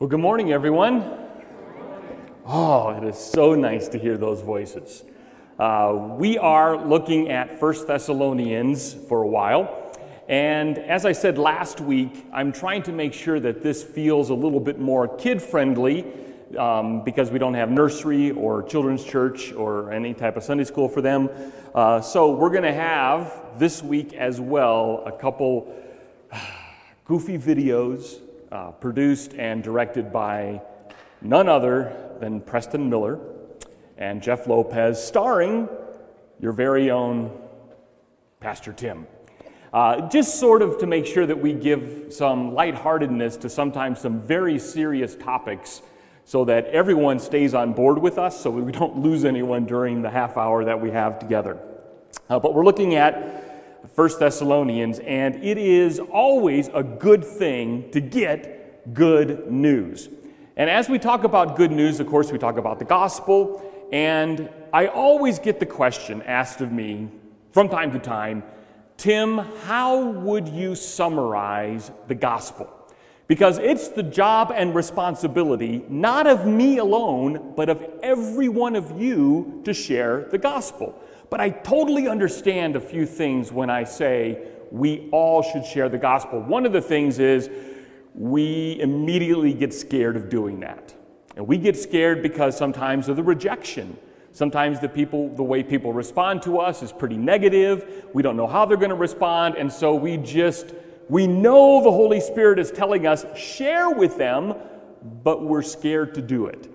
Well, good morning, everyone. Oh, it is so nice to hear those voices. Uh, we are looking at First Thessalonians for a while. And as I said last week, I'm trying to make sure that this feels a little bit more kid friendly um, because we don't have nursery or children's church or any type of Sunday school for them. Uh, so we're going to have this week as well a couple goofy videos uh, produced and directed by none other than Preston Miller and Jeff Lopez, starring your very own Pastor Tim. Uh, just sort of to make sure that we give some lightheartedness to sometimes some very serious topics so that everyone stays on board with us so we don't lose anyone during the half hour that we have together. Uh, but we're looking at 1 Thessalonians, and it is always a good thing to get good news. And as we talk about good news, of course, we talk about the gospel, and I always get the question asked of me from time to time Tim, how would you summarize the gospel? Because it's the job and responsibility, not of me alone, but of every one of you to share the gospel. But I totally understand a few things when I say we all should share the gospel. One of the things is we immediately get scared of doing that. And we get scared because sometimes of the rejection. Sometimes the people, the way people respond to us is pretty negative. We don't know how they're going to respond, and so we just we know the Holy Spirit is telling us share with them, but we're scared to do it.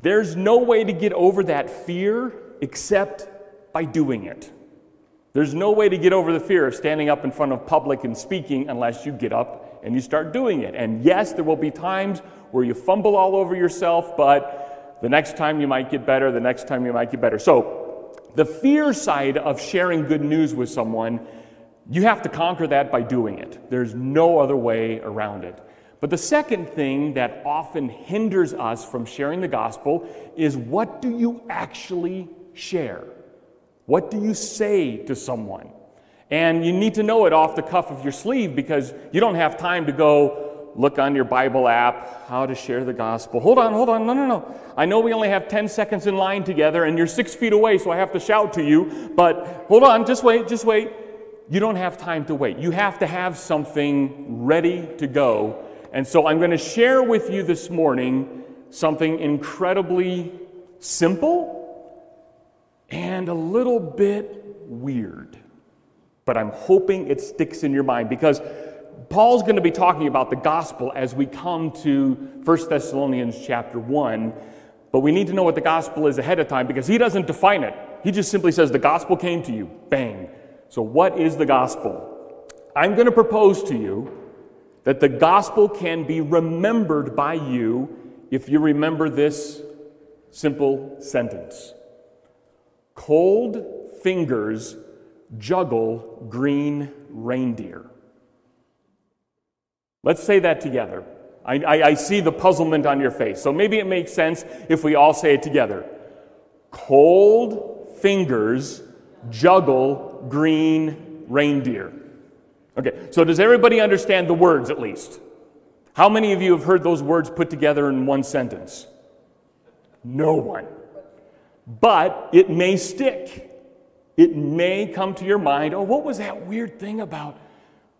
There's no way to get over that fear except by doing it. There's no way to get over the fear of standing up in front of public and speaking unless you get up and you start doing it. And yes, there will be times where you fumble all over yourself, but the next time you might get better, the next time you might get better. So, the fear side of sharing good news with someone, you have to conquer that by doing it. There's no other way around it. But the second thing that often hinders us from sharing the gospel is what do you actually share? What do you say to someone? And you need to know it off the cuff of your sleeve because you don't have time to go look on your Bible app how to share the gospel. Hold on, hold on. No, no, no. I know we only have 10 seconds in line together and you're six feet away, so I have to shout to you. But hold on, just wait, just wait. You don't have time to wait. You have to have something ready to go. And so I'm going to share with you this morning something incredibly simple and a little bit weird. But I'm hoping it sticks in your mind because Paul's going to be talking about the gospel as we come to 1 Thessalonians chapter 1. But we need to know what the gospel is ahead of time because he doesn't define it. He just simply says, The gospel came to you. Bang. So, what is the gospel? I'm going to propose to you that the gospel can be remembered by you if you remember this simple sentence Cold fingers juggle green reindeer. Let's say that together. I, I, I, see the puzzlement on your face. So maybe it makes sense if we all say it together. Cold fingers juggle green reindeer. Okay, so does everybody understand the words at least? How many of you have heard those words put together in one sentence? No one but it may stick. It may come to your mind, oh, what was that weird thing about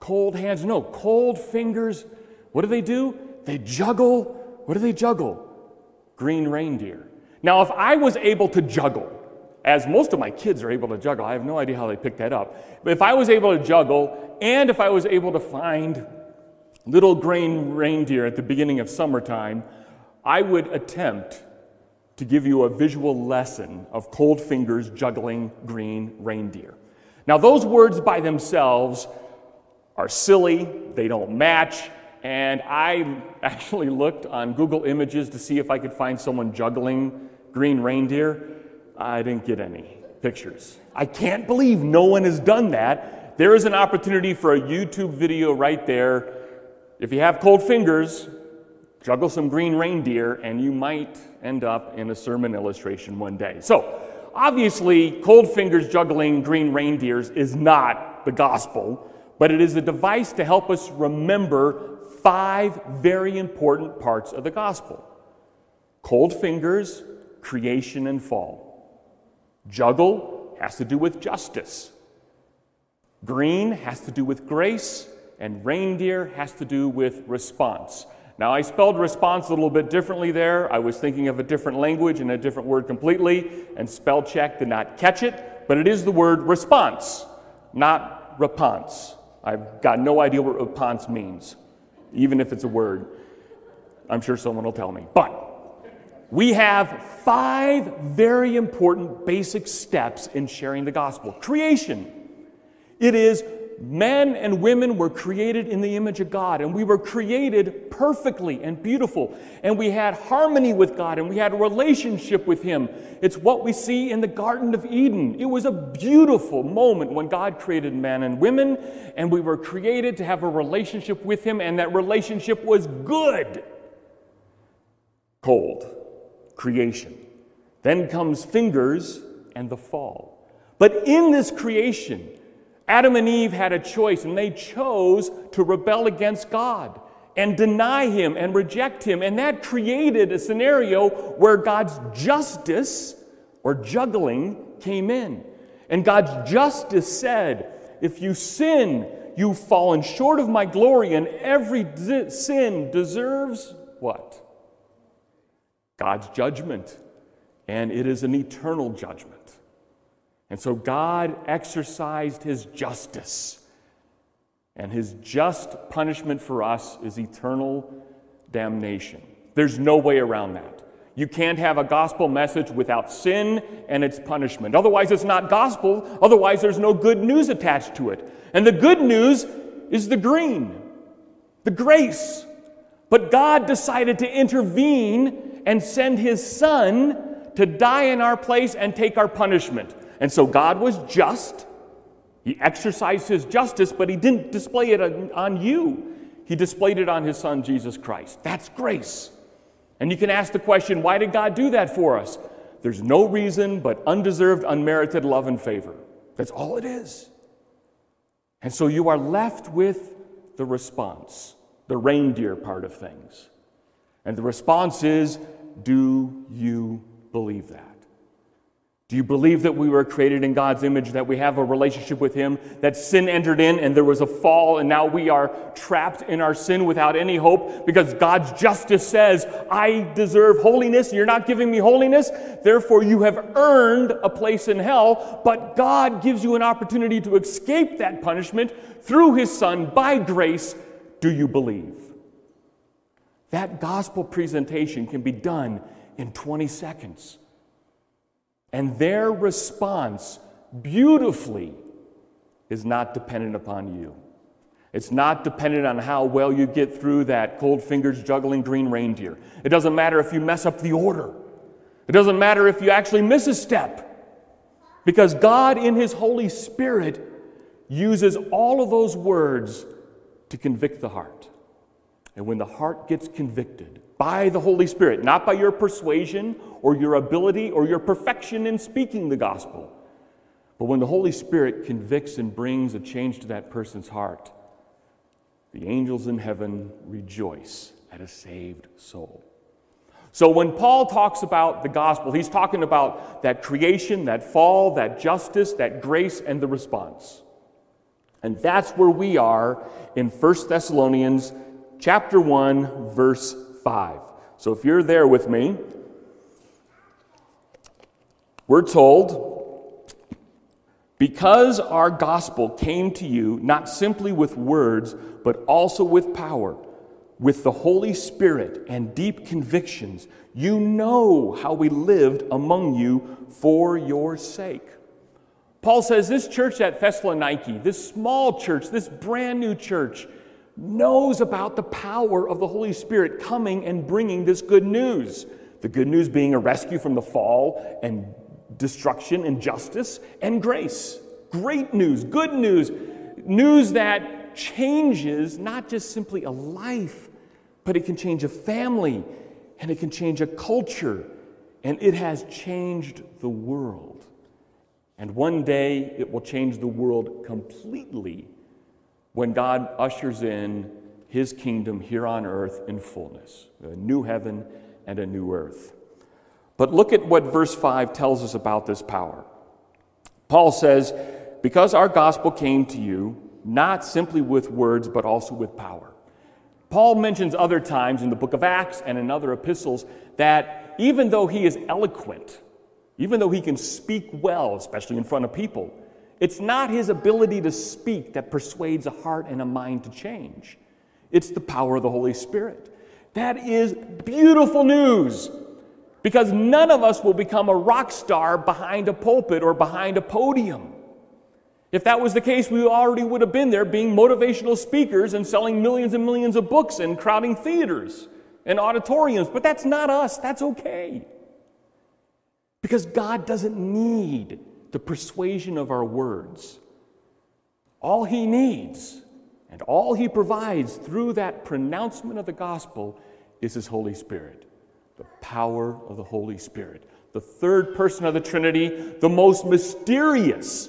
cold hands? No, cold fingers. What do they do? They juggle. What do they juggle? Green reindeer. Now, if I was able to juggle, as most of my kids are able to juggle, I have no idea how they picked that up. But if I was able to juggle, and if I was able to find little green reindeer at the beginning of summertime, I would attempt to give you a visual lesson of cold fingers juggling green reindeer. Now, those words by themselves are silly, they don't match, and I actually looked on Google Images to see if I could find someone juggling green reindeer. I didn't get any pictures. I can't believe no one has done that. There is an opportunity for a YouTube video right there. If you have cold fingers, juggle some green reindeer, and you might end up in a sermon illustration one day. So, obviously, cold fingers juggling green reindeers is not the gospel, but it is a device to help us remember five very important parts of the gospel cold fingers, creation, and fall. Juggle has to do with justice. Green has to do with grace, and reindeer has to do with response. Now, I spelled response a little bit differently there. I was thinking of a different language and a different word completely, and spell check did not catch it, but it is the word response, not response. I've got no idea what response means, even if it's a word. I'm sure someone will tell me. But we have five very important basic steps in sharing the gospel. Creation. It is men and women were created in the image of God, and we were created perfectly and beautiful, and we had harmony with God, and we had a relationship with Him. It's what we see in the Garden of Eden. It was a beautiful moment when God created men and women, and we were created to have a relationship with Him, and that relationship was good. Cold, creation. Then comes fingers and the fall. But in this creation, Adam and Eve had a choice, and they chose to rebel against God and deny Him and reject Him. And that created a scenario where God's justice or juggling came in. And God's justice said, If you sin, you've fallen short of my glory, and every sin deserves what? God's judgment. And it is an eternal judgment. And so God exercised his justice. And his just punishment for us is eternal damnation. There's no way around that. You can't have a gospel message without sin and its punishment. Otherwise, it's not gospel. Otherwise, there's no good news attached to it. And the good news is the green, the grace. But God decided to intervene and send his son to die in our place and take our punishment. And so God was just. He exercised his justice, but he didn't display it on you. He displayed it on his son, Jesus Christ. That's grace. And you can ask the question why did God do that for us? There's no reason but undeserved, unmerited love and favor. That's all it is. And so you are left with the response, the reindeer part of things. And the response is do you believe that? Do you believe that we were created in God's image, that we have a relationship with Him, that sin entered in and there was a fall, and now we are trapped in our sin without any hope because God's justice says, I deserve holiness, and you're not giving me holiness, therefore you have earned a place in hell, but God gives you an opportunity to escape that punishment through His Son by grace. Do you believe? That gospel presentation can be done in 20 seconds. And their response, beautifully, is not dependent upon you. It's not dependent on how well you get through that cold fingers juggling green reindeer. It doesn't matter if you mess up the order. It doesn't matter if you actually miss a step. Because God, in His Holy Spirit, uses all of those words to convict the heart. And when the heart gets convicted, by the Holy Spirit, not by your persuasion or your ability or your perfection in speaking the gospel. But when the Holy Spirit convicts and brings a change to that person's heart, the angels in heaven rejoice at a saved soul. So when Paul talks about the gospel, he's talking about that creation, that fall, that justice, that grace, and the response. And that's where we are in 1 Thessalonians chapter 1, verse 5. So if you're there with me, we're told, because our gospel came to you not simply with words, but also with power, with the Holy Spirit and deep convictions, you know how we lived among you for your sake. Paul says this church at Thessaloniki, this small church, this brand new church, knows about the power of the Holy Spirit coming and bringing this good news. The good news being a rescue from the fall and destruction and justice and grace. Great news, good news, news that changes not just simply a life, but it can change a family and it can change a culture and it has changed the world. And one day it will change the world completely when God ushers in his kingdom here on earth in fullness a new heaven and a new earth. But look at what verse 5 tells us about this power. Paul says, Because our gospel came to you, not simply with words, but also with power. Paul mentions other times in the book of Acts and in other epistles that even though he is eloquent, even though he can speak well, especially in front of people, it's not his ability to speak that persuades a heart and a mind to change. It's the power of the Holy Spirit. That is beautiful news because none of us will become a rock star behind a pulpit or behind a podium. If that was the case, we already would have been there being motivational speakers and selling millions and millions of books and crowding theaters and auditoriums. But that's not us. That's okay. Because God doesn't need the persuasion of our words. All He needs and all He provides through that pronouncement of the gospel is His Holy Spirit, the power of the Holy Spirit. The third person of the Trinity, the most mysterious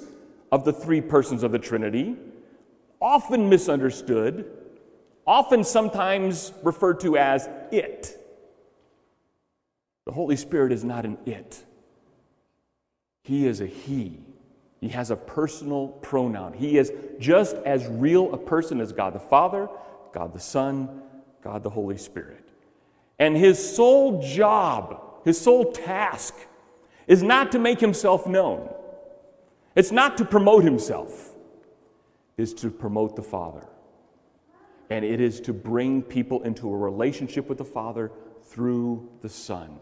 of the three persons of the Trinity, often misunderstood, often sometimes referred to as it. The Holy Spirit is not an it, He is a He. He has a personal pronoun. He is just as real a person as God the Father, God the Son, God the Holy Spirit. And his sole job, his sole task, is not to make himself known. It's not to promote himself, it's to promote the Father. And it is to bring people into a relationship with the Father through the Son.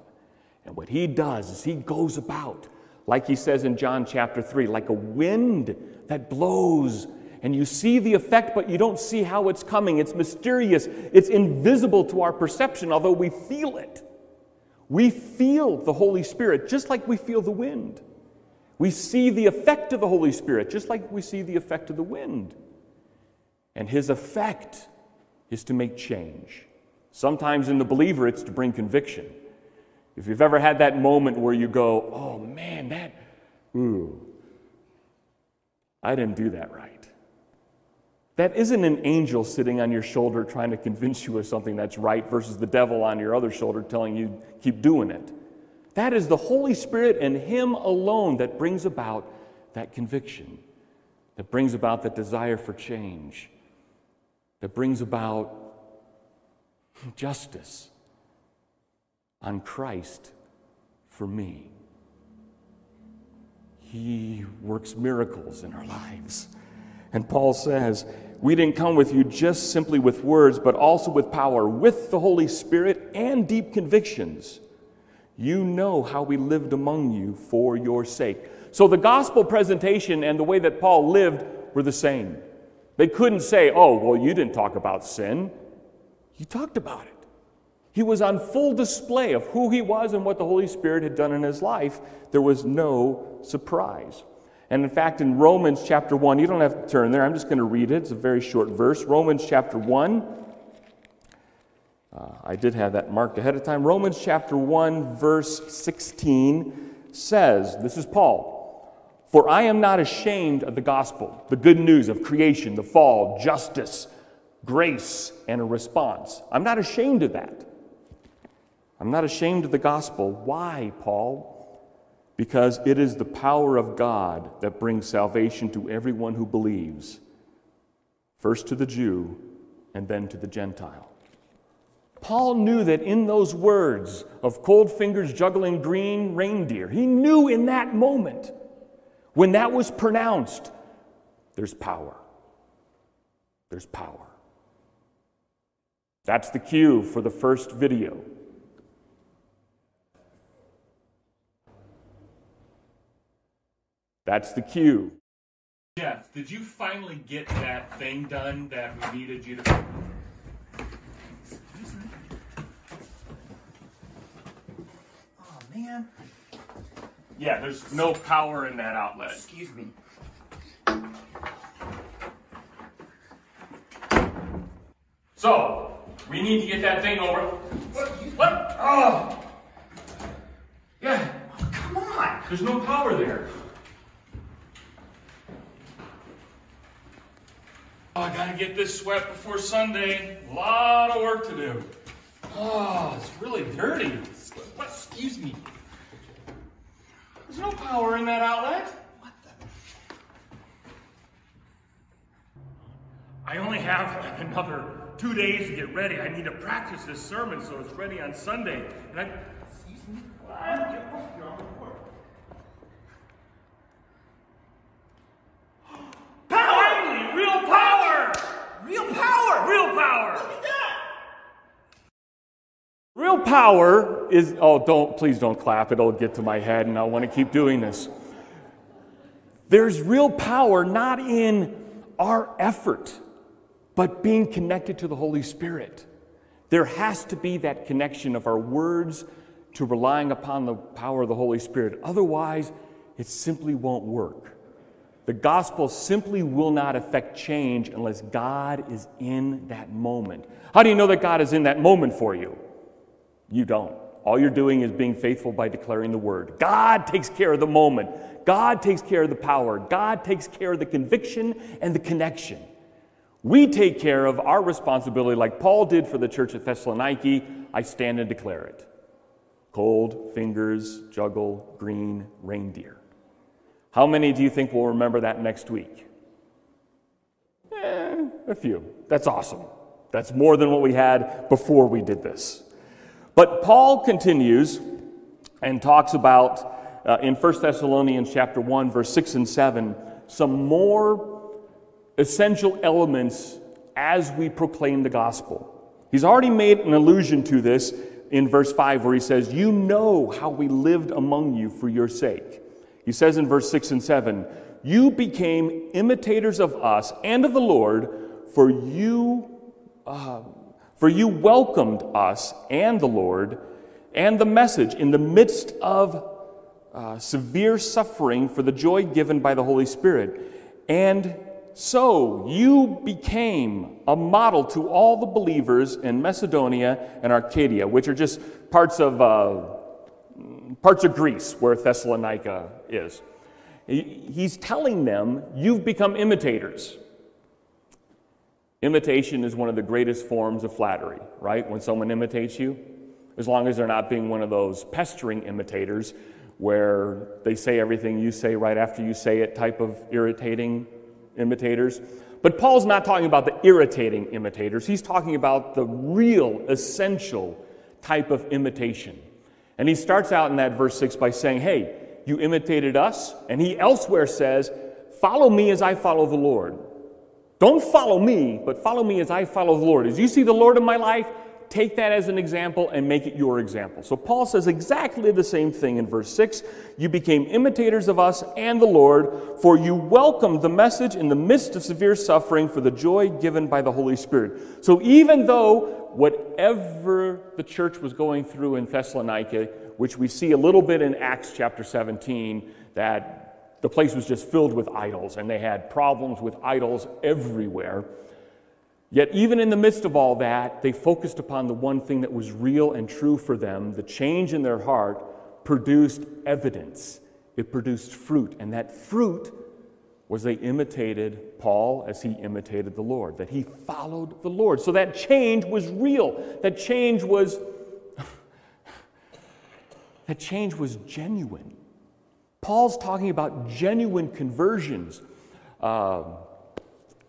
And what he does is he goes about, like he says in John chapter 3, like a wind that blows. And you see the effect, but you don't see how it's coming. It's mysterious, it's invisible to our perception, although we feel it. We feel the Holy Spirit just like we feel the wind. We see the effect of the Holy Spirit, just like we see the effect of the wind. And his effect is to make change. Sometimes in the believer, it's to bring conviction. If you've ever had that moment where you go, oh man, that, ooh, I didn't do that right. That isn't an angel sitting on your shoulder trying to convince you of something that's right versus the devil on your other shoulder telling you keep doing it. That is the Holy Spirit and Him alone that brings about that conviction, that brings about that desire for change, that brings about justice on Christ for me. He works miracles in our lives. And Paul says, We didn't come with you just simply with words, but also with power, with the Holy Spirit and deep convictions. You know how we lived among you for your sake. So the gospel presentation and the way that Paul lived were the same. They couldn't say, oh, well, you didn't talk about sin. You talked about it. He was on full display of who he was and what the Holy Spirit had done in his life. There was no surprise. And in fact, in Romans chapter 1, you don't have to turn there, I'm just going to read it. It's a very short verse. Romans chapter 1, uh, I did have that marked ahead of time. Romans chapter 1, verse 16 says, This is Paul. For I am not ashamed of the gospel, the good news of creation, the fall, justice, grace, and a response. I'm not ashamed of that. I'm not ashamed of the gospel. Why, Paul? Because it is the power of God that brings salvation to everyone who believes, first to the Jew and then to the Gentile. Paul knew that in those words of cold fingers juggling green reindeer, he knew in that moment when that was pronounced, there's power. There's power. That's the cue for the first video. That's the cue. Jeff, did you finally get that thing done that we needed you to? Oh man. Yeah, there's no power in that outlet. Excuse me. So, we need to get that thing over. What? What? Oh! Yeah. Oh, come on. There's no power there. I gotta get this swept before Sunday. A lot of work to do. Oh, it's really dirty. Excuse me. There's no power in that outlet. What the? I only have like another two days to get ready. I need to practice this sermon so it's ready on Sunday. And I, excuse me. Power! Real power! Real power! Real power! Look at that! Real power is, oh, don't, please don't clap. It'll get to my head and I'll want to keep doing this. There's real power not in our effort, but being connected to the Holy Spirit. There has to be that connection of our words to relying upon the power of the Holy Spirit. Otherwise, it simply won't work. The gospel simply will not affect change unless God is in that moment. How do you know that God is in that moment for you? You don't. All you're doing is being faithful by declaring the word. God takes care of the moment. God takes care of the power. God takes care of the conviction and the connection. We take care of our responsibility like Paul did for the church at Thessaloniki. I stand and declare it. Cold, fingers, juggle, green, reindeer. How many do you think will remember that next week? Eh, a few. That's awesome. That's more than what we had before we did this. But Paul continues and talks about uh, in 1 Thessalonians chapter 1 verse 6 and 7 some more essential elements as we proclaim the gospel. He's already made an allusion to this in verse 5 where he says, "You know how we lived among you for your sake." He says in verse 6 and 7, You became imitators of us and of the Lord, for you, uh, for you welcomed us and the Lord and the message in the midst of uh, severe suffering for the joy given by the Holy Spirit. And so you became a model to all the believers in Macedonia and Achaia, which are just parts of. Uh, parts of Greece where Thessalonica is. He's telling them, You've become imitators. Imitation is one of the greatest forms of flattery, right? When someone imitates you, as long as they're not being one of those pestering imitators where they say everything you say right after you say it type of irritating imitators. But Paul's not talking about the irritating imitators, he's talking about the real, essential type of imitation. And he starts out in that verse 6 by saying, Hey, you imitated us. And he elsewhere says, Follow me as I follow the Lord. Don't follow me, but follow me as I follow the Lord. As you see the Lord in my life, take that as an example and make it your example. So Paul says exactly the same thing in verse 6. You became imitators of us and the Lord, for you welcomed the message in the midst of severe suffering for the joy given by the Holy Spirit. So even though whatever the church was going through in Thessalonica, which we see a little bit in Acts chapter 17, that the place was just filled with idols and they had problems with idols everywhere. Yet, even in the midst of all that, they focused upon the one thing that was real and true for them. The change in their heart produced evidence, it produced fruit, and that fruit was they imitated Paul as he imitated the Lord, that he followed the Lord. So that change was real. That change was that change was genuine. Paul's talking about genuine conversions. Uh,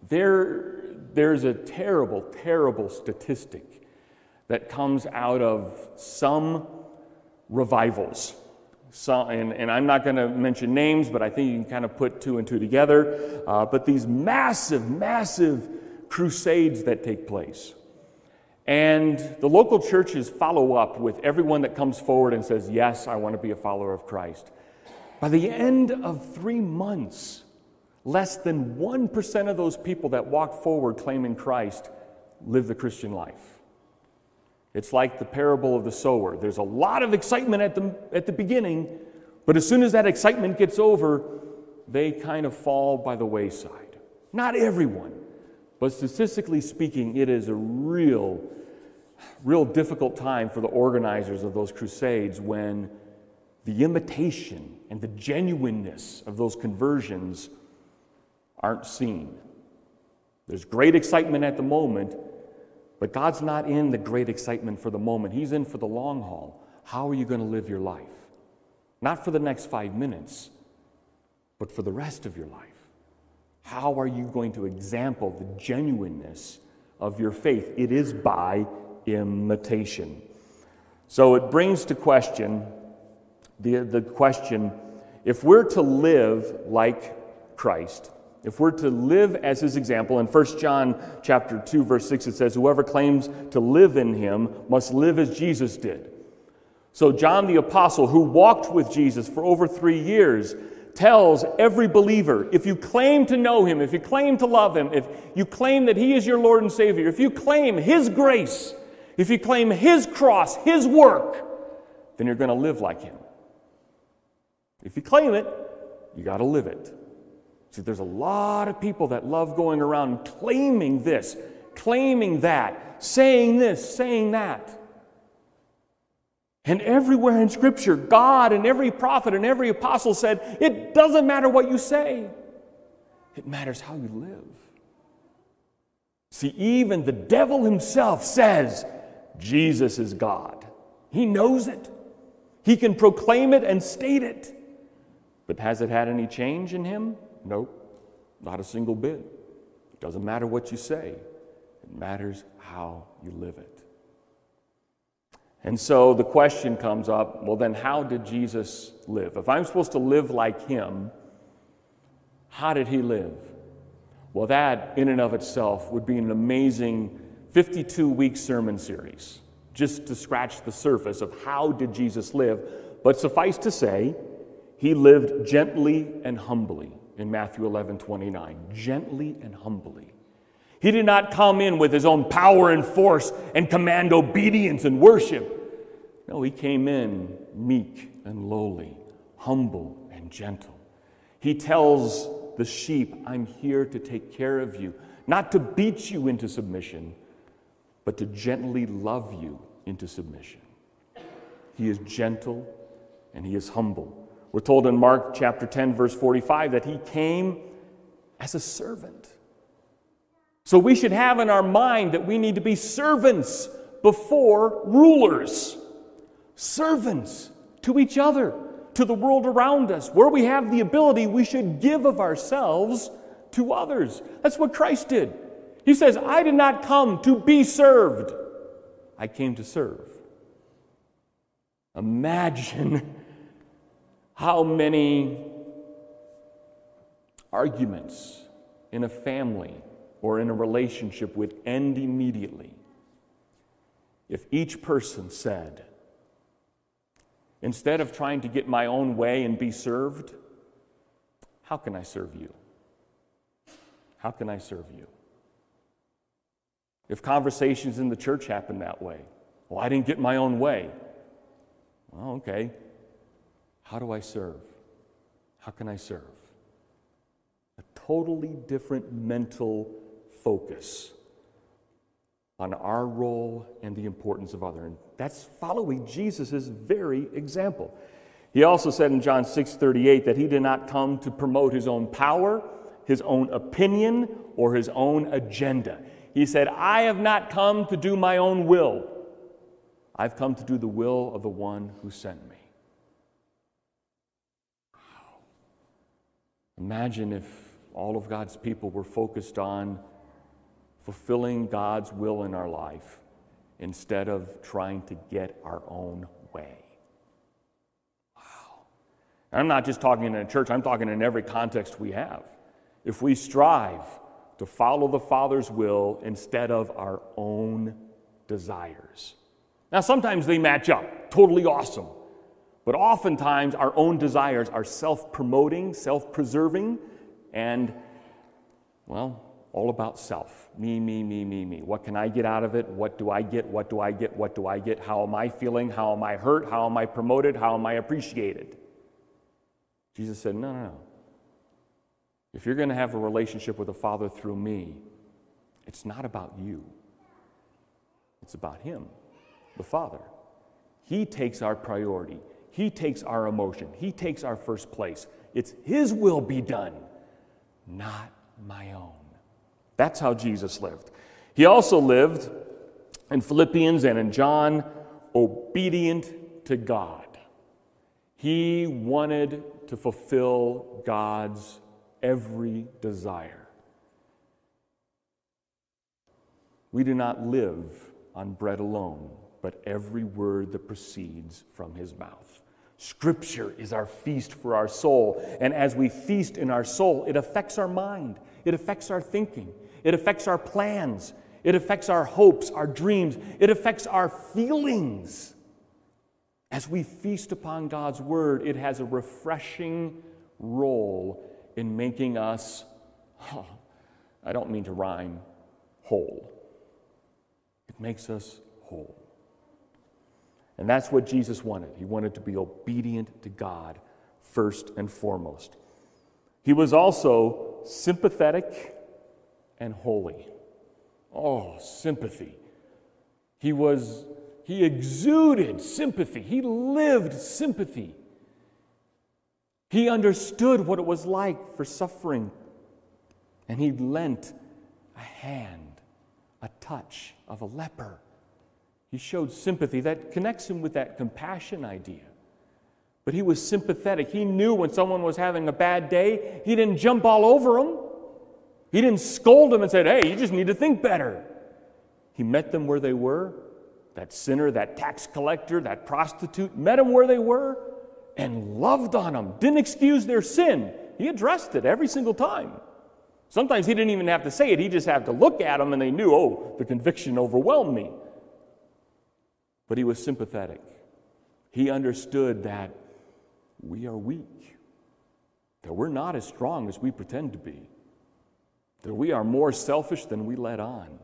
there, there's a terrible, terrible statistic that comes out of some revivals. So, and, and, I'm not going to mention names, but I think you can kind of put two and two together. Uh, but these massive, massive crusades that take place. And the local churches follow up with everyone that comes forward and says, Yes, I want to be a follower of Christ. By the end of three months, less than 1% of those people that walked forward claiming Christ live the Christian life. It's like the parable of the sower. There's a lot of excitement at the, at the beginning, but as soon as that excitement gets over, they kind of fall by the wayside. Not everyone, but statistically speaking, it is a real, real difficult time for the organizers of those crusades when the imitation and the genuineness of those conversions aren't seen. There's great excitement at the moment, but God's not in the great excitement for the moment. He's in for the long haul. How are you going to live your life? Not for the next five minutes, but for the rest of your life. How are you going to example the genuineness of your faith? It is by imitation. So it brings to question the, the question if we're to live like Christ, if we're to live as his example, in 1 John chapter 2, verse 6, it says, Whoever claims to live in him must live as Jesus did. So John the Apostle, who walked with Jesus for over three years, tells every believer if you claim to know him, if you claim to love him, if you claim that he is your Lord and Savior, if you claim his grace, if you claim his cross, his work, then you're going to live like him. If you claim it, you got to live it. See, there's a lot of people that love going around claiming this, claiming that, saying this, saying that. And everywhere in Scripture, God and every prophet and every apostle said, it doesn't matter what you say, it matters how you live. See, even the devil himself says, Jesus is God. He knows it, he can proclaim it and state it. But has it had any change in him? Nope, not a single bit. It doesn't matter what you say, it matters how you live it. And so the question comes up well, then how did Jesus live? If I'm supposed to live like him, how did he live? Well, that in and of itself would be an amazing 52 week sermon series just to scratch the surface of how did Jesus live. But suffice to say, he lived gently and humbly in Matthew 11 29. Gently and humbly. He did not come in with his own power and force and command obedience and worship. No, he came in meek and lowly, humble and gentle. He tells the sheep, I'm here to take care of you, not to beat you into submission, but to gently love you into submission. He is gentle and he is humble. We're told in Mark chapter 10, verse 45, that he came as a servant. So we should have in our mind that we need to be servants before rulers, servants to each other, to the world around us. Where we have the ability, we should give of ourselves to others. That's what Christ did. He says, I did not come to be served, I came to serve. Imagine how many arguments in a family or in a relationship would end immediately if each person said, instead of trying to get my own way and be served, how can I serve you? How can I serve you? If conversations in the church happen that way, well, I didn't get my own way. Well, okay. How do I serve? How can I serve? A totally different mental focus on our role and the importance of others. And that's following Jesus' very example. He also said in John 6 38 that he did not come to promote his own power, his own opinion, or his own agenda. He said, I have not come to do my own will. I've come to do the will of the one who sent me. Imagine if all of God's people were focused on fulfilling God's will in our life instead of trying to get our own way. Wow. I'm not just talking in a church, I'm talking in every context we have. If we strive to follow the Father's will instead of our own desires. Now, sometimes they match up, totally awesome. But oftentimes, our own desires are self promoting, self preserving, and, well, all about self. Me, me, me, me, me. What can I get out of it? What do I get? What do I get? What do I get? How am I feeling? How am I hurt? How am I promoted? How am I appreciated? Jesus said, No, no, no. If you're going to have a relationship with the Father through me, it's not about you, it's about Him, the Father. He takes our priority. He takes our emotion, He takes our first place. It's His will be done, not my own. That's how Jesus lived. He also lived in Philippians and in John, obedient to God. He wanted to fulfill God's every desire. We do not live on bread alone, but every word that proceeds from his mouth. Scripture is our feast for our soul. And as we feast in our soul, it affects our mind, it affects our thinking, it affects our plans, it affects our hopes, our dreams, it affects our feelings. As we feast upon God's word, it has a refreshing role in making us, oh, I don't mean to rhyme, whole. It makes us whole. And that's what Jesus wanted. He wanted to be obedient to God first and foremost. He was also sympathetic and holy. Oh, sympathy. He was he exuded sympathy. He lived sympathy. He understood what it was like for suffering. And he lent a hand, a touch of a leper. He showed sympathy that connects him with that compassion idea. But he was sympathetic. He knew when someone was having a bad day, he didn't jump all over them. He didn't scold them and said, hey, you just need to think better. He met them where they were. That sinner, that tax collector, that prostitute, met them where they were and loved on them. Didn't excuse their sin. He addressed it every single time. Sometimes he didn't even have to say it, he just had to look at them and they knew, oh, the conviction overwhelmed me. But he was sympathetic. He understood that we are weak, that we're not as strong as we pretend to be that we are more selfish than we let on,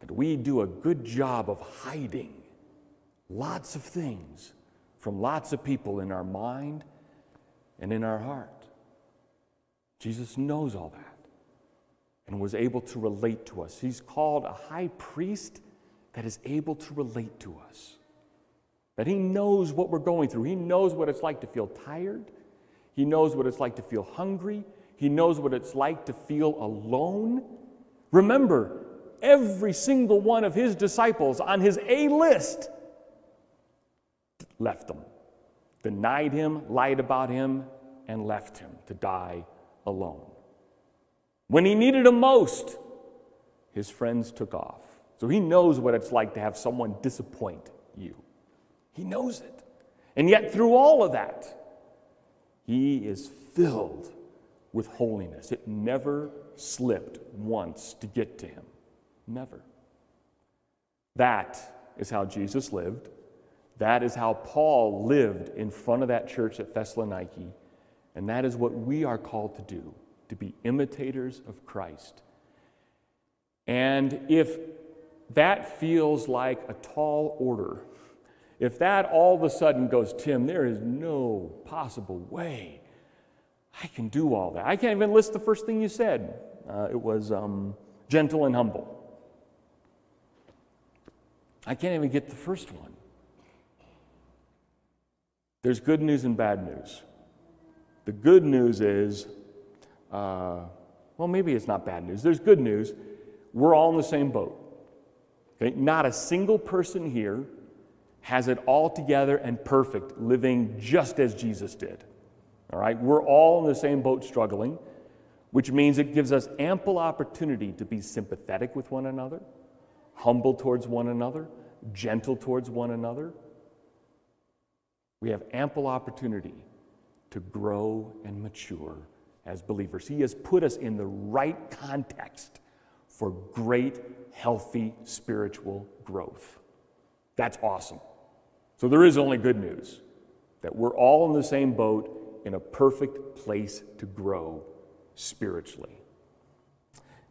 that we do a good job of hiding lots of things from lots of people in our mind and in our heart. Jesus knows all that and was able to relate to us. He's called a high priest that is able to relate to us. That he knows what we're going through. He knows what it's like to feel tired. He knows what it's like to feel hungry. He knows what it's like to feel alone. Remember, every single one of his disciples on his A list left him, denied him, lied about him, and left him to die alone. When he needed him most, his friends took off. So he knows what it's like to have someone disappoint you. He knows it. And yet, through all of that, he is filled with holiness. It never slipped once to get to him. Never. That is how Jesus lived. That is how Paul lived in front of that church at Thessaloniki. And that is what we are called to do to be imitators of Christ. And if that feels like a tall order, if that all of a sudden goes, Tim, there is no possible way I can do all that. I can't even list the first thing you said. Uh, it was um, gentle and humble. I can't even get the first one. There's good news and bad news. The good news is, uh, well, maybe it's not bad news. There's good news. We're all in the same boat. Okay? Not a single person here has it all together and perfect, living just as Jesus did. All right? We're all in the same boat struggling, which means it gives us ample opportunity to be sympathetic with one another, humble towards one another, gentle towards one another. We have ample opportunity to grow and mature as believers. He has put us in the right context for great, healthy spiritual growth. That's awesome. So there is only good news that we're all in the same boat in a perfect place to grow spiritually.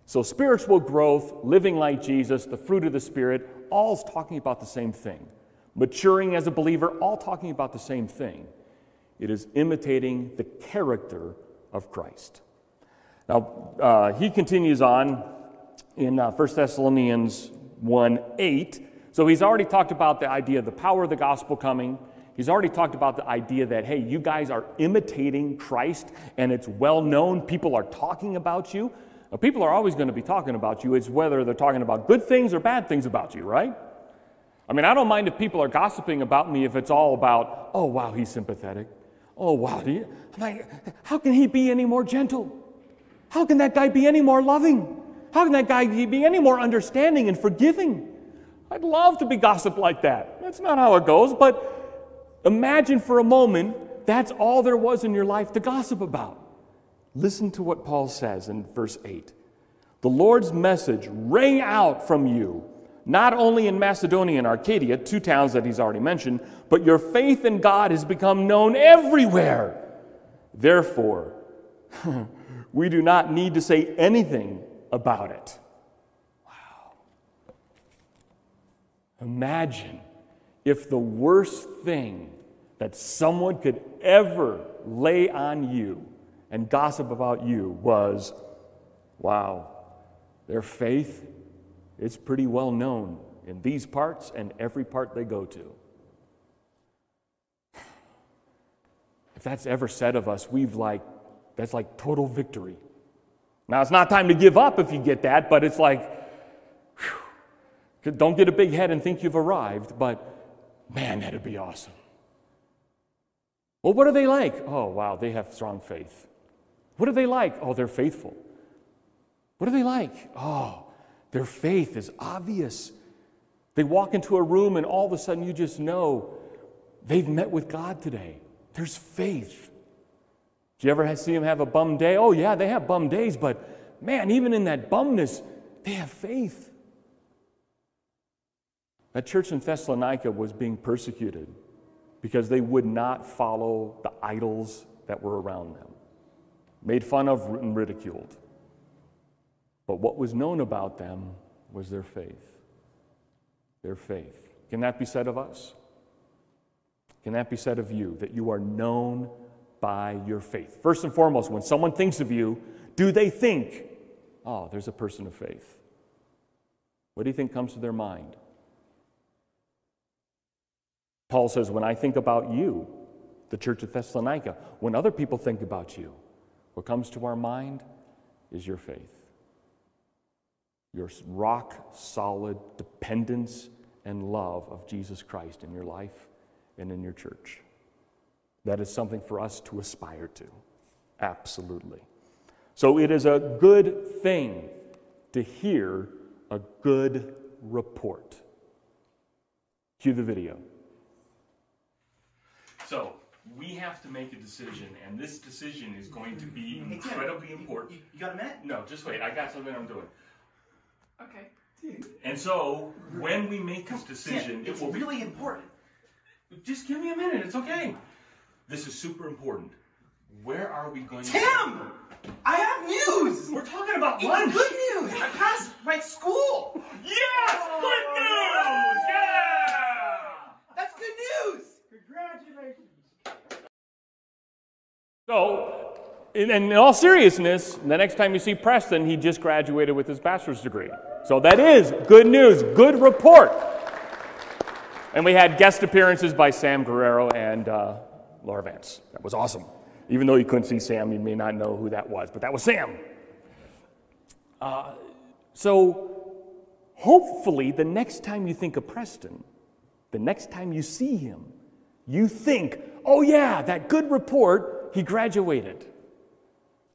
So, spiritual growth, living like Jesus, the fruit of the Spirit, all's talking about the same thing. Maturing as a believer, all talking about the same thing. It is imitating the character of Christ. Now, uh, he continues on in uh, 1 Thessalonians 1 8. So, he's already talked about the idea of the power of the gospel coming. He's already talked about the idea that, hey, you guys are imitating Christ and it's well known. People are talking about you. Now, people are always going to be talking about you. It's whether they're talking about good things or bad things about you, right? I mean, I don't mind if people are gossiping about me if it's all about, oh, wow, he's sympathetic. Oh, wow. You, like, how can he be any more gentle? How can that guy be any more loving? How can that guy be any more understanding and forgiving? I'd love to be gossiped like that. That's not how it goes, but imagine for a moment that's all there was in your life to gossip about. Listen to what Paul says in verse 8. The Lord's message rang out from you, not only in Macedonia and Achaia, two towns that he's already mentioned, but your faith in God has become known everywhere. Therefore, we do not need to say anything about it. Wow. Imagine if the worst thing that someone could ever lay on you and gossip about you was wow, their faith is pretty well known in these parts and every part they go to. If that's ever said of us, we've like, that's like total victory. Now, it's not time to give up if you get that, but it's like, whew, don't get a big head and think you've arrived, but man, that'd be awesome. Well, what are they like? Oh, wow, they have strong faith. What are they like? Oh, they're faithful. What are they like? Oh, their faith is obvious. They walk into a room and all of a sudden you just know they've met with God today. There's faith. Do you ever see them have a bum day? Oh, yeah, they have bum days, but man, even in that bumness, they have faith. That church in Thessalonica was being persecuted because they would not follow the idols that were around them made fun of and ridiculed. But what was known about them was their faith. Their faith. Can that be said of us? Can that be said of you, that you are known by your faith? First and foremost, when someone thinks of you, do they think, oh, there's a person of faith? What do you think comes to their mind? Paul says, when I think about you, the church of Thessalonica, when other people think about you, what comes to our mind is your faith. Your rock solid dependence and love of Jesus Christ in your life and in your church. That is something for us to aspire to. Absolutely. So it is a good thing to hear a good report. Cue the video. So, we have to make a decision, and this decision is going to be incredibly important. You, you, got a minute? No, just wait. I got something I'm doing. Okay. And so, when we make this decision, Tim, it will really important. Just give me a minute. It's okay. This is super important. Where are we going? Tim, to I have news. We're talking about it's lunch. good news. I passed my school. Yes, good news. Yeah. That's good news. Congratulations. So, in, in, all seriousness, the next time you see Preston, he just graduated with his bachelor's degree. So that is good news, good report. And we had guest appearances by Sam Guerrero and uh, Laura Vance. That was awesome. Even though you couldn't see Sam, you may not know who that was, but that was Sam. Uh, so hopefully, the next time you think of Preston, the next time you see him, you think, oh, yeah, that good report he graduated.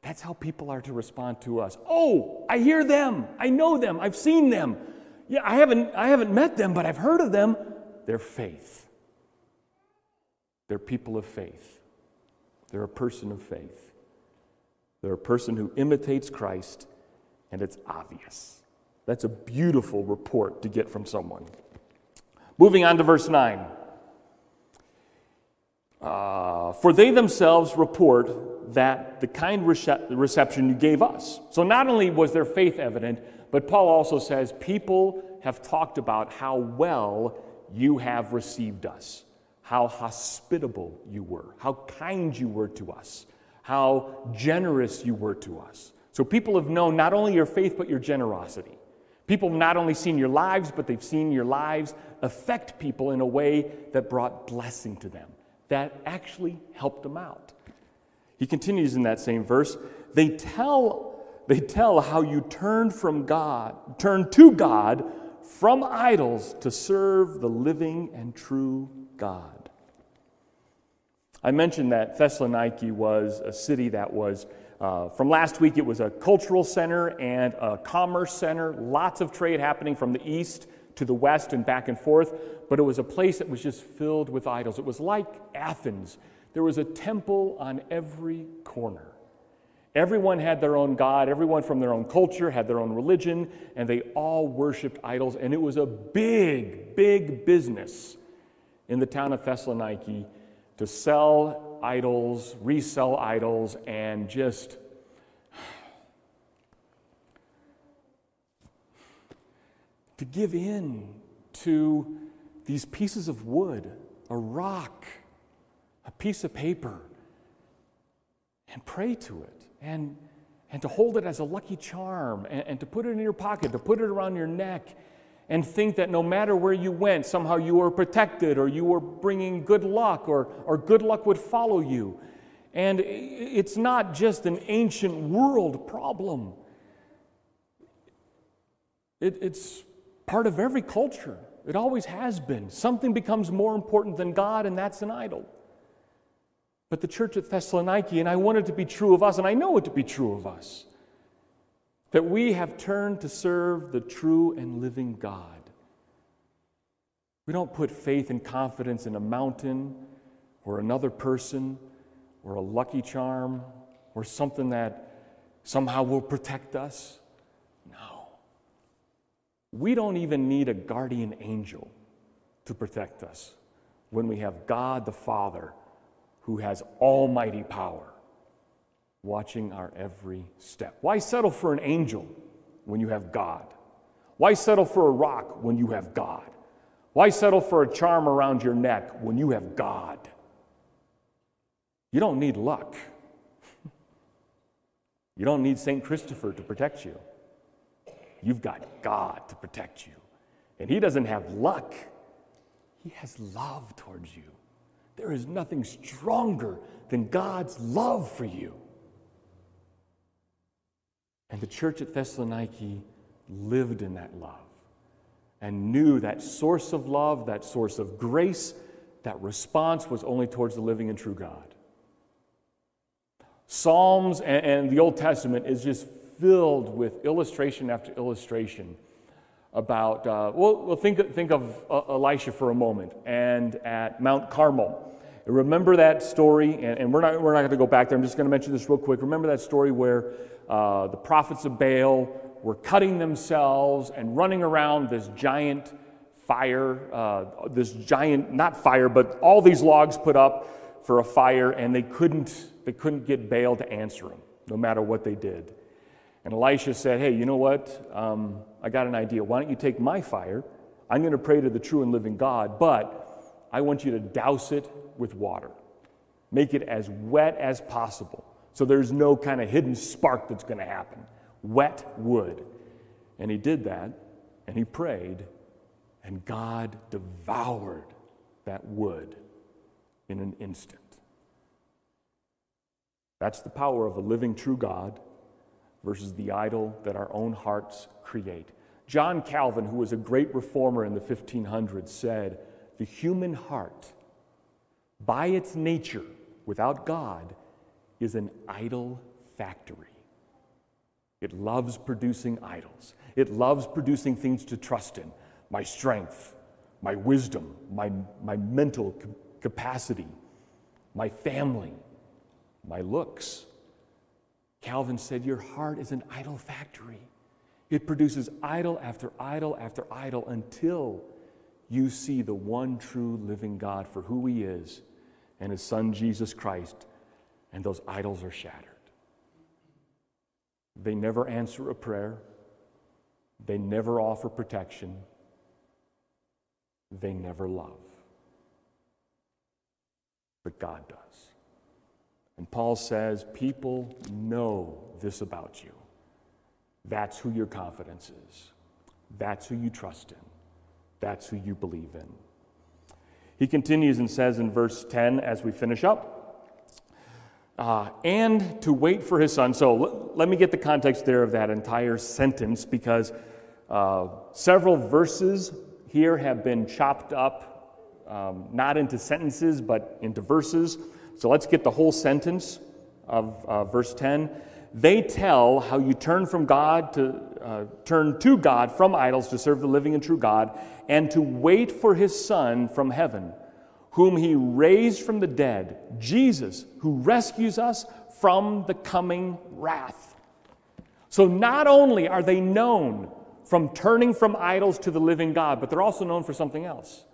That's how people are to respond to us. Oh, I hear them. I know them. I've seen them. Yeah, I haven't, I haven't met them, but I've heard of them. They're faith. They're people of faith. They're a person of faith. They're a person who imitates Christ, and it's obvious. That's a beautiful report to get from someone. Moving on to verse 9. Uh, for they themselves report that the kind reception you gave us. So not only was their faith evident, but Paul also says people have talked about how well you have received us, how hospitable you were, how kind you were to us, how generous you were to us. So people have known not only your faith, but your generosity. People have not only seen your lives, but they've seen your lives affect people in a way that brought blessing to them that actually helped them out. He continues in that same verse they tell They tell how you turned from God, turned to God from idols to serve the living and true God. I mentioned that Thessaloniki was a city that was, uh, from last week, it was a cultural center and a commerce center, lots of trade happening from the east to the west and back and forth, but it was a place that was just filled with idols. It was like Athens. There was a temple on every corner. Everyone had their own God, everyone from their own culture had their own religion, and they all worshiped idols. And it was a big, big business in the town of Thessaloniki to sell idols, resell idols, and just to give in to these pieces of wood, a rock, a piece of paper, and pray to it. And, and to hold it as a lucky charm and, and to put it in your pocket, to put it around your neck and think that no matter where you went, somehow you were protected or you were bringing good luck or, or good luck would follow you. And it's not just an ancient world problem, it, it's part of every culture. It always has been. Something becomes more important than God, and that's an idol. But the church at Thessaloniki, and I want it to be true of us, and I know it to be true of us, that we have turned to serve the true and living God. We don't put faith and confidence in a mountain or another person or a lucky charm or something that somehow will protect us. No. We don't even need a guardian angel to protect us when we have God the Father who has almighty power watching our every step. Why settle for an angel when you have God? Why settle for a rock when you have God? Why settle for a charm around your neck when you have God? You don't need luck. You don't need St. Christopher to protect you. You've got God to protect you. And He doesn't have luck, He has love towards you. There is nothing stronger than God's love for you. And the church at Thessaloniki lived in that love and knew that source of love, that source of grace, that response was only towards the living and true God. Psalms and, and the Old Testament is just filled with illustration after illustration about, uh, well, think, think of uh, Elisha for a moment and at Mount Carmel. Remember that story, and, and we're not, we're not going to go back there. I'm just going to mention this real quick. Remember that story where uh, the prophets of Baal were cutting themselves and running around this giant fire, uh, this giant, not fire, but all these logs put up for a fire, and they couldn't, they couldn't get Baal to answer them, no matter what they did. And Elisha said, Hey, you know what? Um, I got an idea. Why don't you take my fire? I'm going to pray to the true and living God, but I want you to douse it with water. Make it as wet as possible so there's no kind of hidden spark that's going to happen. Wet wood. And he did that, and he prayed, and God devoured that wood in an instant. That's the power of a living, true God versus the idol that our own hearts create. John Calvin, who was a great reformer in the 1500s, said, The human heart by its nature, without God, is an idol factory. It loves producing idols. It loves producing things to trust in my strength, my wisdom, my, my mental capacity, my family, my looks. Calvin said, Your heart is an idol factory. It produces idol after idol after idol until you see the one true living God for who He is and His Son Jesus Christ, and those idols are shattered. They never answer a prayer, they never offer protection, they never love. But God does. And Paul says, People know this about you. That's who your confidence is. That's who you trust in. That's who you believe in. He continues and says in verse 10 as we finish up uh, and to wait for his son. So l- let me get the context there of that entire sentence because uh, several verses here have been chopped up, um, not into sentences, but into verses. So let's get the whole sentence of uh, verse 10. They tell how you turn from God to uh, turn to God from idols to serve the living and true God, and to wait for his Son from heaven whom he raised from the dead, Jesus, who rescues us from the coming wrath. So not only are they known from turning from idols to the living God, but they're also known for something else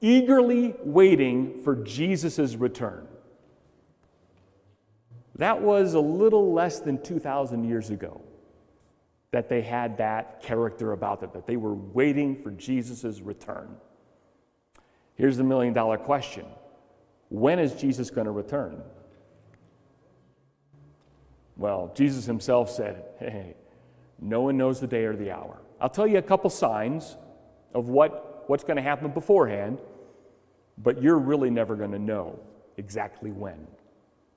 eagerly waiting for Jesus' return. That was a little less than 2,000 years ago that they had that character about them, that they were waiting for Jesus' return. Here's the million dollar question When is Jesus going to return? Well, Jesus himself said, Hey, no one knows the day or the hour. I'll tell you a couple signs of what, what's going to happen beforehand, but you're really never going to know exactly when.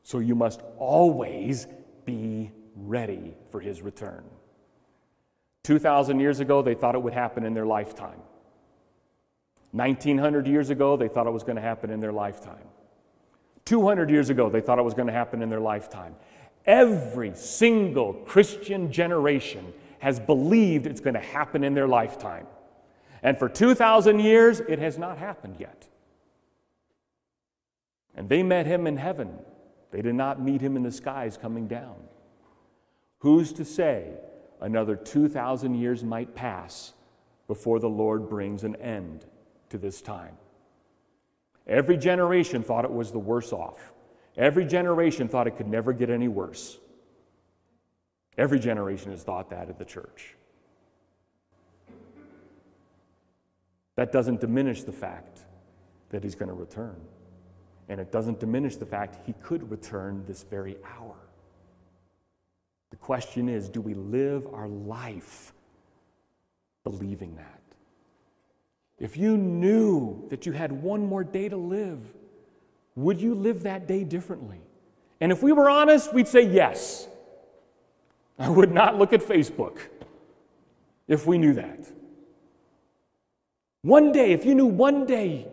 So you must always be ready for his return. 2,000 years ago, they thought it would happen in their lifetime. 1900 years ago, they thought it was going to happen in their lifetime. 200 years ago, they thought it was going to happen in their lifetime. Every single Christian generation has believed it's going to happen in their lifetime. And for 2,000 years, it has not happened yet. And they met him in heaven. They did not meet him in the skies coming down. Who's to say another 2,000 years might pass before the Lord brings an end to this time. Every generation thought it was the worse off. Every generation thought it could never get any worse. Every generation has thought that of the church. That doesn't diminish the fact that he's going to return. And it doesn't diminish the fact he could return this very hour. Question is do we live our life believing that? If you knew that you had one more day to live, would you live that day differently? And if we were honest, we'd say yes. I would not look at Facebook if we knew that. One day, if you knew one day,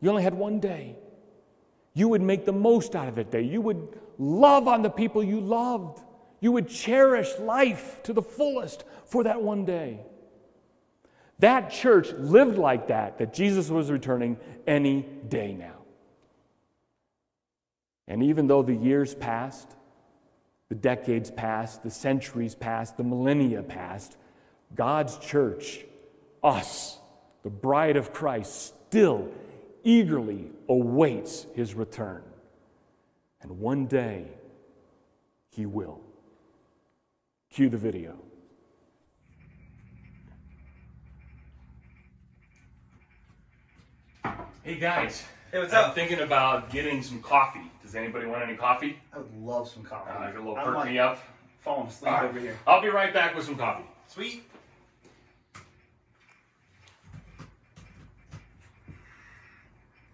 you only had one day, you would make the most out of that day. You would love on the people you loved. You would cherish life to the fullest for that one day. That church lived like that, that Jesus was returning any day now. And even though the years passed, the decades passed, the centuries passed, the millennia passed, God's church, us, the bride of Christ, still eagerly awaits his return. And one day, he will. Cue the video. Hey guys. Hey, what's I'm up? thinking about getting some coffee. Does anybody want any coffee? I would love some coffee. Uh, a little perk like me up. Falling asleep All right. over here. I'll be right back with some coffee. Sweet.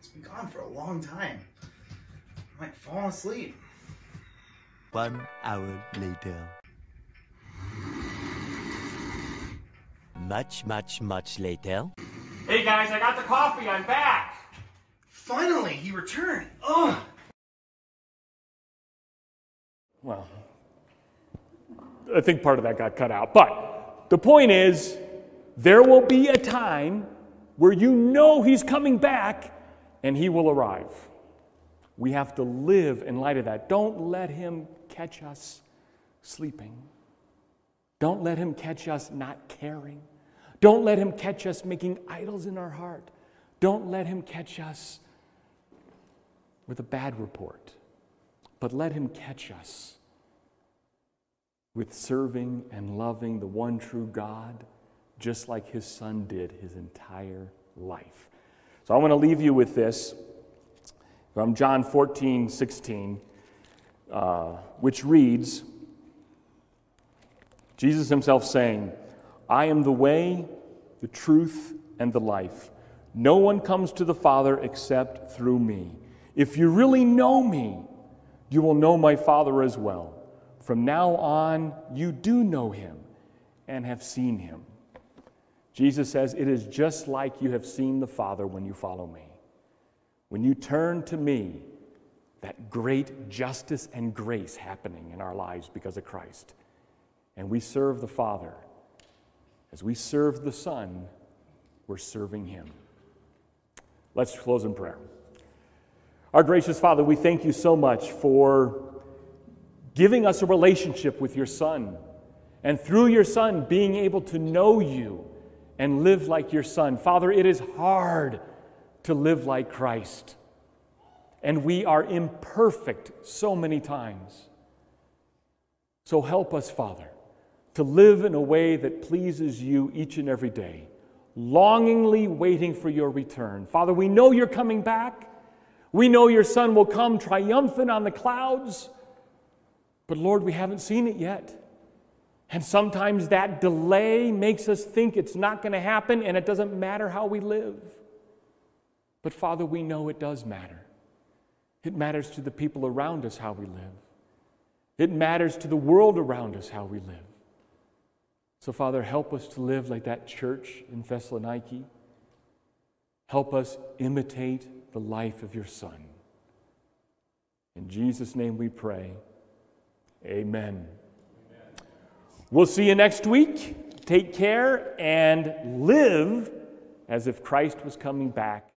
It's been gone for a long time. I'm like falling asleep. One hour later. Much, much, much later. Hey guys, I got the coffee. I'm back. Finally, he returned. Ugh. Well, I think part of that got cut out. But the point is, there will be a time where you know he's coming back and he will arrive. We have to live in light of that. Don't let him catch us sleeping. Don't let him catch us not caring. Don't let him catch us making idols in our heart. Don't let him catch us with a bad report. But let him catch us with serving and loving the one true God, just like his son did his entire life. So I want to leave you with this from John 14, 16, uh, which reads Jesus himself saying, I am the way, the truth, and the life. No one comes to the Father except through me. If you really know me, You will know my Father as well. From now on, you do know him and have seen him. Jesus says, It is just like you have seen the Father when you follow me. When you turn to me, that great justice and grace happening in our lives because of Christ. And we serve the Father. As we serve the Son, we're serving Him. Let's close in prayer. Our gracious Father, we thank you so much for giving us a relationship with your Son, and through your Son, being able to know you and live like your Son. Father, it is hard to live like Christ, and we are imperfect so many times. So help us, Father, to live in a way that pleases you each and every day, longingly waiting for your return. Father, we know you're coming back. We know your Son will come triumphant on the clouds. But Lord, we haven't seen it yet. And sometimes that delay makes us think it's not going to happen and it doesn't matter how we live. But Father, we know it does matter. It matters to the people around us how we live, it matters to the world around us how we live. So, Father, help us to live like that church in Thessaloniki. Help us imitate the life of your Son. In Jesus' name we pray. Amen. We'll see you next week. Take care and live as if Christ was coming back.